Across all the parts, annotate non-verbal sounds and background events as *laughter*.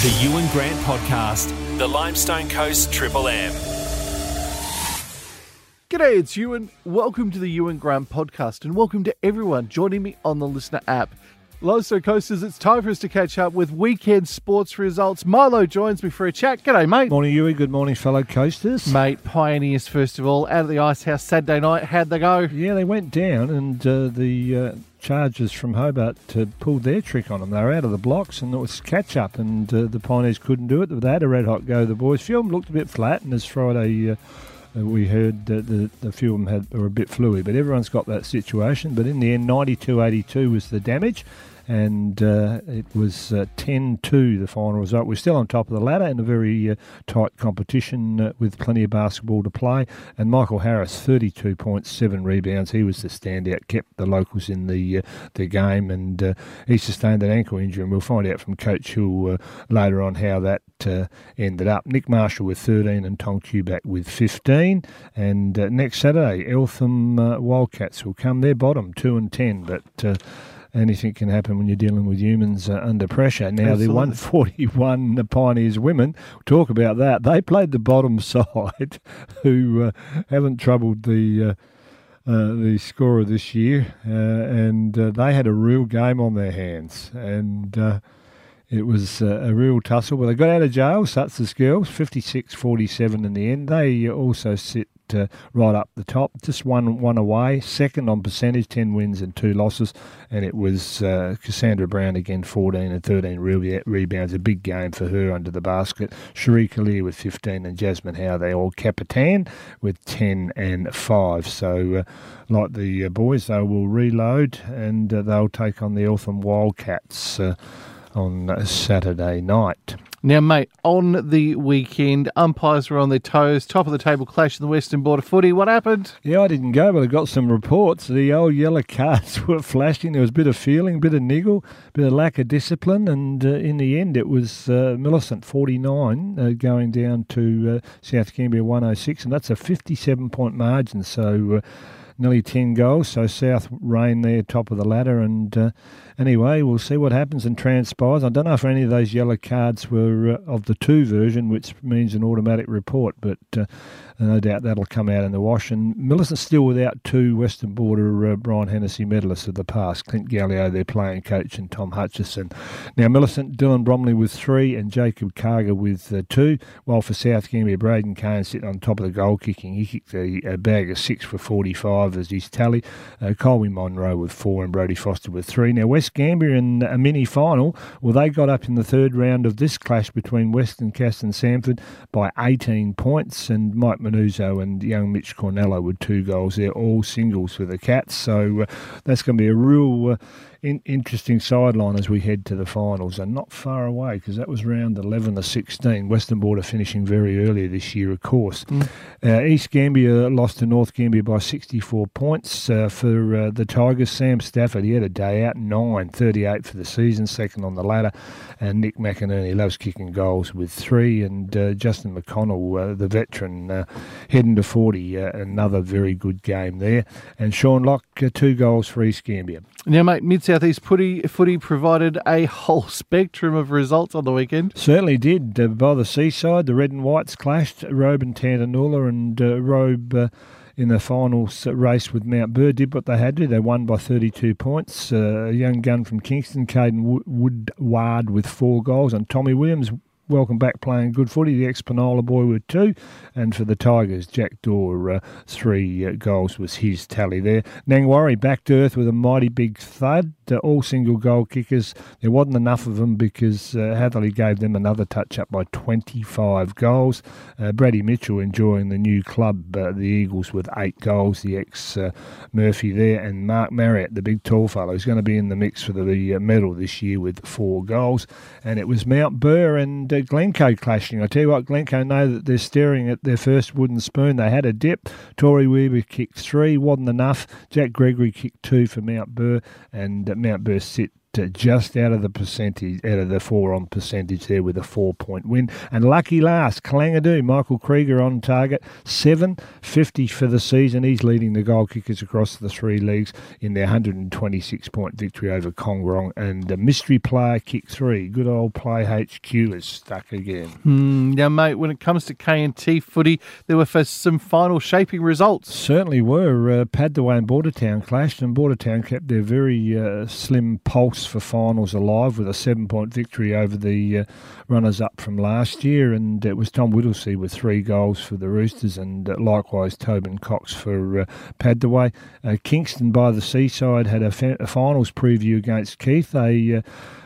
The Ewan Grant Podcast, the Limestone Coast Triple M. G'day, it's Ewan. Welcome to the Ewan Grant Podcast, and welcome to everyone joining me on the LiSTNR app. Limestone Coasters, it's time for us to catch up with weekend sports results. Milo joins me for a chat. G'day, mate. Morning, Ewan. Good morning, fellow coasters. Mate, Pioneers, first of all, out of the Ice House Saturday night. How'd they go? Yeah, they went down, and uh, the uh, Chargers from Hobart to pull their trick on them. They were out of the blocks, and it was catch up, and uh, the Pioneers couldn't do it. They had a red hot go. The boys' film looked a bit flat, and as Friday. Uh, uh, we heard that the, the few of them had, were a bit fluey, but everyone's got that situation. But in the end, 92 82 was the damage and uh, it was uh, 10 2 the final result. We're still on top of the ladder in a very uh, tight competition uh, with plenty of basketball to play. And Michael Harris, 32.7 rebounds. He was the standout, kept the locals in the uh, the game, and uh, he sustained an ankle injury. And we'll find out from Coach Hill later on how that ended up. Nick Marshall with 13 and Tom Cuback with 15. And next Saturday, Eltham Wildcats will come. They're bottom, 2 and 10, but anything can happen when you're dealing with humans uh, under pressure. Now, Absolutely. the 141 the Pioneers women, talk about that. They played the bottom *laughs* side, who uh, haven't troubled the. Uh, uh, the scorer this year, uh, and uh, they had a real game on their hands, and uh, it was uh, a real tussle. But they got out of jail, the girls, 56-47 in the end. They also sit uh, right up the top. Just one one away, second on percentage, ten wins and two losses, and it was uh, Cassandra Brown again, fourteen and thirteen re- rebounds. A big game for her under the basket. Cherie Kalir with fifteen and Jasmine Howe. They all Capitan with ten and five. So, uh, like the uh, boys, they will reload and uh, they'll take on the Eltham Wildcats uh, on Saturday night. Now, mate, on the weekend, umpires were on their toes. Top of the table clash in the Western Border footy. What happened? Yeah, I didn't go, but I got some reports. The old yellow cards *laughs* were flashing. There was a bit of feeling, a bit of niggle, a bit of lack of discipline. And uh, in the end, it was uh, Millicent 49 uh, going down to uh, South Gambier 106. And that's a 57 point margin. So uh, nearly 10 goals. So South reign there, top of the ladder. And uh, anyway, we'll see what happens and transpires. I don't know if any of those yellow cards were uh, of the two version, which means an automatic report, but uh, no doubt that'll come out in the wash. And Millicent's still without two Western Border uh, Brian Hennessy medalists of the past Clint Gallio, their playing coach, and Tom Hutchison. Now, Millicent, Dylan Bromley with three, and Jacob Carger with uh, two, while for South Gambier, Braden Kane sitting on top of the goal kicking. He kicked a, a bag of six for 45 as his tally. Uh, Colby Monroe with four, and Brody Foster with three. Now, West Gambier in a mini final, well, they got up in the third round of this clash between Western Casterton Sandford by 18 points, and Mike Manuzzo and young Mitch Cornello with two goals. They're all singles for the Cats, so uh, that's going to be a real uh, in, interesting sideline as we head to the finals, and not far away because that was round 11 to 16. Western Border finishing very early this year, of course. Mm. Uh, East Gambier lost to North Gambier by 64 points uh, for uh, the Tigers. Sam Stafford, he had a day out, 9 38 for the season, second on the ladder. And Nick McInerney loves kicking goals with three. And uh, Justin McConnell, uh, the veteran, uh, heading to 40, another very good game there. And Sean Locke, two goals for East Gambier. Now, mate, Mid Southeast footy, footy provided a *laughs* whole spectrum of results on the weekend. Certainly did. Uh, by the seaside, the red and whites clashed. Robe and Tantanoola, and uh, Robe. Uh, in the finals race with Mount Burr did what they had to. They won by 32 points. Uh, a young gun from Kingston, Caden Woodward, with four goals, and Tommy Williams welcome back playing good footy. The ex Penola boy with two. And for the Tigers, Jack Dorr, uh, three uh, goals was his tally there. Nangwarry back to earth with a mighty big thud. Uh, all single goal kickers. There wasn't enough of them because uh, Hatherleigh gave them another touch up by 25 goals. Uh, Brady Mitchell enjoying the new club, uh, the Eagles, with eight goals. The ex Murphy there. And Mark Marriott, the big tall fellow, is going to be in the mix for the medal this year with four goals. And it was Mount Burr and Glencoe clashing. I tell you what, Glencoe know that they're staring at their first wooden spoon. They had a dip. Tory Weaver kicked three, wasn't enough. Jack Gregory kicked two for Mount Burr, and Mount Burr sit just out of the percentage, out of the four on percentage there with a four point win. And lucky last, Kalangadoo, Michael Krieger on target, 750 for the season. He's leading the goal kickers across the three leagues in their 126 point victory over Kongorong. And the mystery player kick three, good old play HQ is stuck again. Mm, now, mate, when it comes to KNT footy, there were some final shaping results. Certainly were. Uh, Padthaway and Bordertown clashed, and Bordertown kept their very uh, slim pulse for finals alive with a seven point victory over the uh, runners up from last year. And it was Tom Whittlesey with three goals for the Roosters, and uh, likewise Tobin Cox for uh, Padthaway. Uh, Kingston by the Seaside had a, a finals preview against Keith. They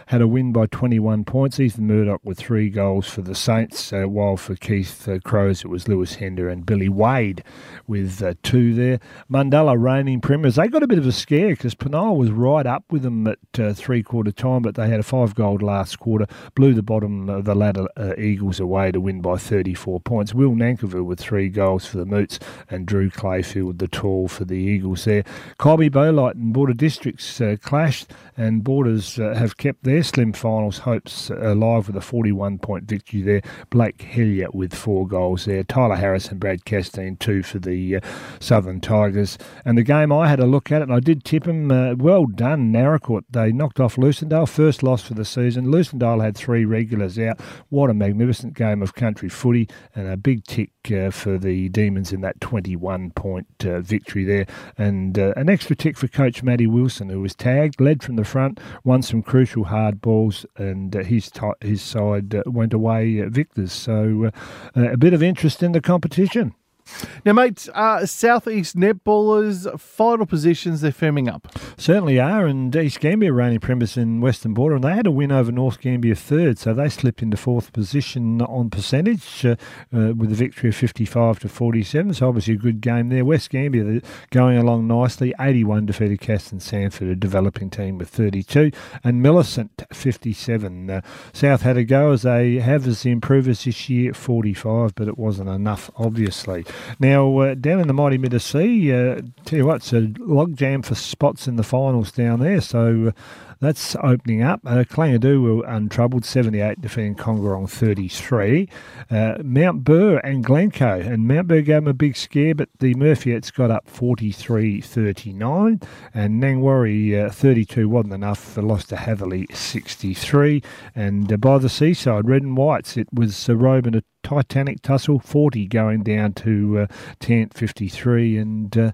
had a win by 21 points. Ethan Murdoch with three goals for the Saints, uh, while for Keith uh, Crows it was Lewis Hender and Billy Wade with uh, two there. Mundalla reigning premiers. They got a bit of a scare because Penola was right up with them at uh, three quarter time, but they had a five goal last quarter, blew the bottom of the ladder uh, Eagles away to win by 34 points. Will Nankerville with three goals for the Moots and Drew Clayfield the tall for the Eagles there. Kybybolite and Border Districts uh, clashed, and Borders have kept their slim finals hopes alive with a 41 point victory there. Blake Hillier with four goals there. Tyler Harris and Brad Castine, two for the uh, Southern Tigers. And the game, I had a look at it and I did tip them. Uh, well done, Naracoorte. They knocked off Lucindale, first loss for the season. Lucindale had three regulars out. What a magnificent game of country footy and a big tick uh, for the Demons in that 21 point uh, victory there. And uh, an extra tick for coach Matty Wilson, who was tagged, led from the front, won some crucial hard balls, and uh, his t- his side uh, went away victors. So a bit of interest in the competition. Now, mate, uh, Southeast netballers, final positions, they're firming up. Certainly are, and East Gambier reigning premiers in Western Border, and they had a win over North Gambier third, so they slipped into fourth position on percentage uh, uh, with a victory of 55 to 47, so obviously a good game there. West Gambier going along nicely, 81 defeated Casterton Sandford, a developing team with 32, and Millicent 57. Uh, South had a go as they have as the improvers this year, 45, but it wasn't enough, obviously. Now, uh, down in the mighty Mid Sea, uh, tell you what, it's a logjam for spots in the finals down there. So that's opening up. Uh, Kalangadoo were untroubled, 78 defeating Kongorong 33. Uh, Mount Burr and Glencoe. And Mount Burr gave them a big scare, but the Murphyets got up 43 39. And Nangwarry uh, 32 wasn't enough. They lost to Hatherleigh 63. And uh, by the seaside, Red and Whites, it was uh, Roban a Titanic tussle, 40 going down to uh, Tant 53. And uh,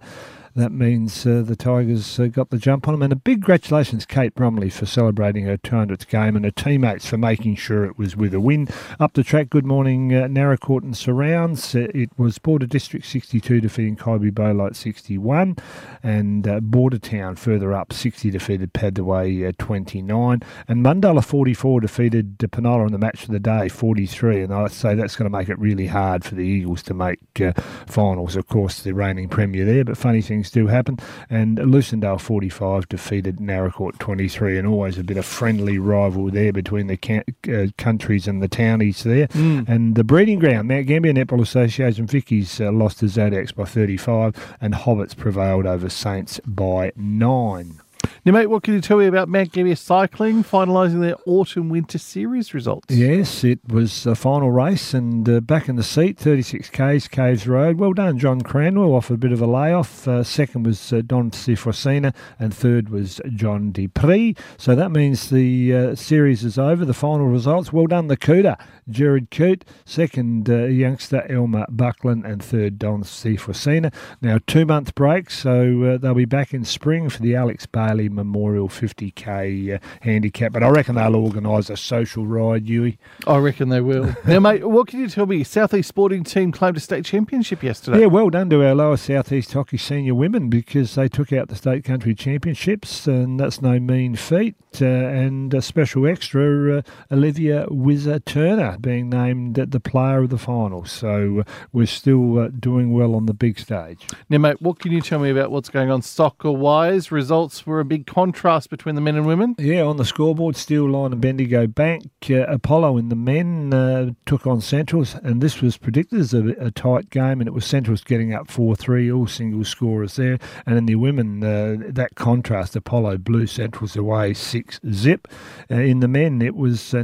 that means uh, the Tigers uh, got the jump on them. And a big congratulations, Kate Bromley, for celebrating her 200th game and her teammates for making sure it was with a win. Up the track, good morning, uh, and surrounds. Uh, it was Border District 62 defeating Kybybolite 61, and uh, Bordertown further up 60 defeated Padthaway uh, 29, and Mundalla 44 defeated Penola in the match of the day 43. And I'd say that's going to make it really hard for the Eagles to make uh, finals. Of course, the reigning premier there, but funny things things do happen. And Lucindale 45 defeated Naracoorte 23, and always a bit of friendly rival there between the ca- uh, countries and the townies there. Mm. And the breeding ground, Mount Gambier Netball Association, Vicky's uh, lost to Zodiacs by 35, and Hobbits prevailed over Saints by 9. Now, mate, what can you tell me about Mount Gambier Cycling finalising their autumn winter series results? Yes, it was a final race and uh, back in the seat, 36 Ks, Caves Road. Well done, John Cranwell, off a bit of a layoff. Uh, second was uh, Don Cifrosina and third was John Dupree. So that means the uh, series is over. The final results. Well done, the Cooter. Jared Coote, second uh, youngster Elmer Buckland, and third Don Cifrosina. Now, two month break, so uh, they'll be back in spring for the Alex Bailey Memorial 50k uh, handicap. But I reckon they'll organise a social ride, Huey. I reckon they will. *laughs* now, mate, what can you tell me? Southeast Sporting Team claimed a state championship yesterday. Yeah, well done to our lower Southeast Hockey senior women because they took out the state country championships, and that's no mean feat. Uh, and a special extra, uh, Olivia Whizzer Turner being named the player of the final. So uh, we're still uh, doing well on the big stage. Now, mate, what can you tell me about what's going on soccer wise? Results were a big contrast between the men and women. Yeah, on the scoreboard, Steel Line and Bendigo Bank. Uh, Apollo in the men uh, took on Centrals, and this was predicted as a, a, tight game, and it was Centrals getting up 4 3, all single scorers there. And in the women, uh, that contrast, Apollo blew Centrals away 6 six zip. Uh, in the men, it was uh,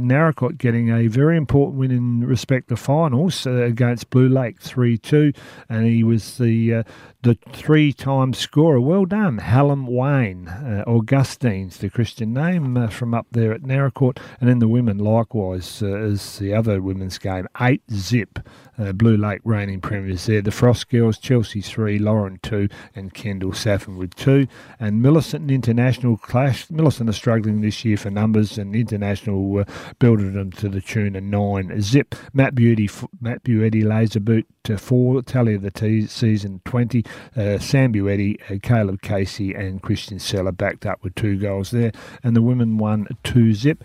getting a very important win in respect to finals uh, against Blue Lake three two, and he was the uh, the three time scorer. Well done, Hallam Wayne. Uh, Augustine's the Christian name uh, from up there at Naracoorte. And then the women, likewise, uh, as the other women's game, 8 zip. Uh, Blue Lake reigning premiers there. The Frost Girls, Chelsea 3, Lauren 2, and Kendall Saffronwood 2. And Millicent and International clash. Millicent are struggling this year for numbers, and International uh, builded them to the tune of 9 zip. Matt Beauty, Matt Beauty laser boot to 4, tally of the t- season 20 uh, Sam Buetti, uh, Caleb Casey, and Christian Seller backed up with two goals there. And the women won 2 zip.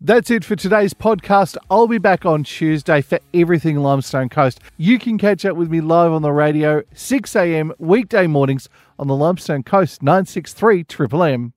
That's it for today's podcast. I'll be back on Tuesday for everything Limestone Coast. You can catch up with me live on the radio, 6 a.m. weekday mornings on the Limestone Coast 963 Triple M.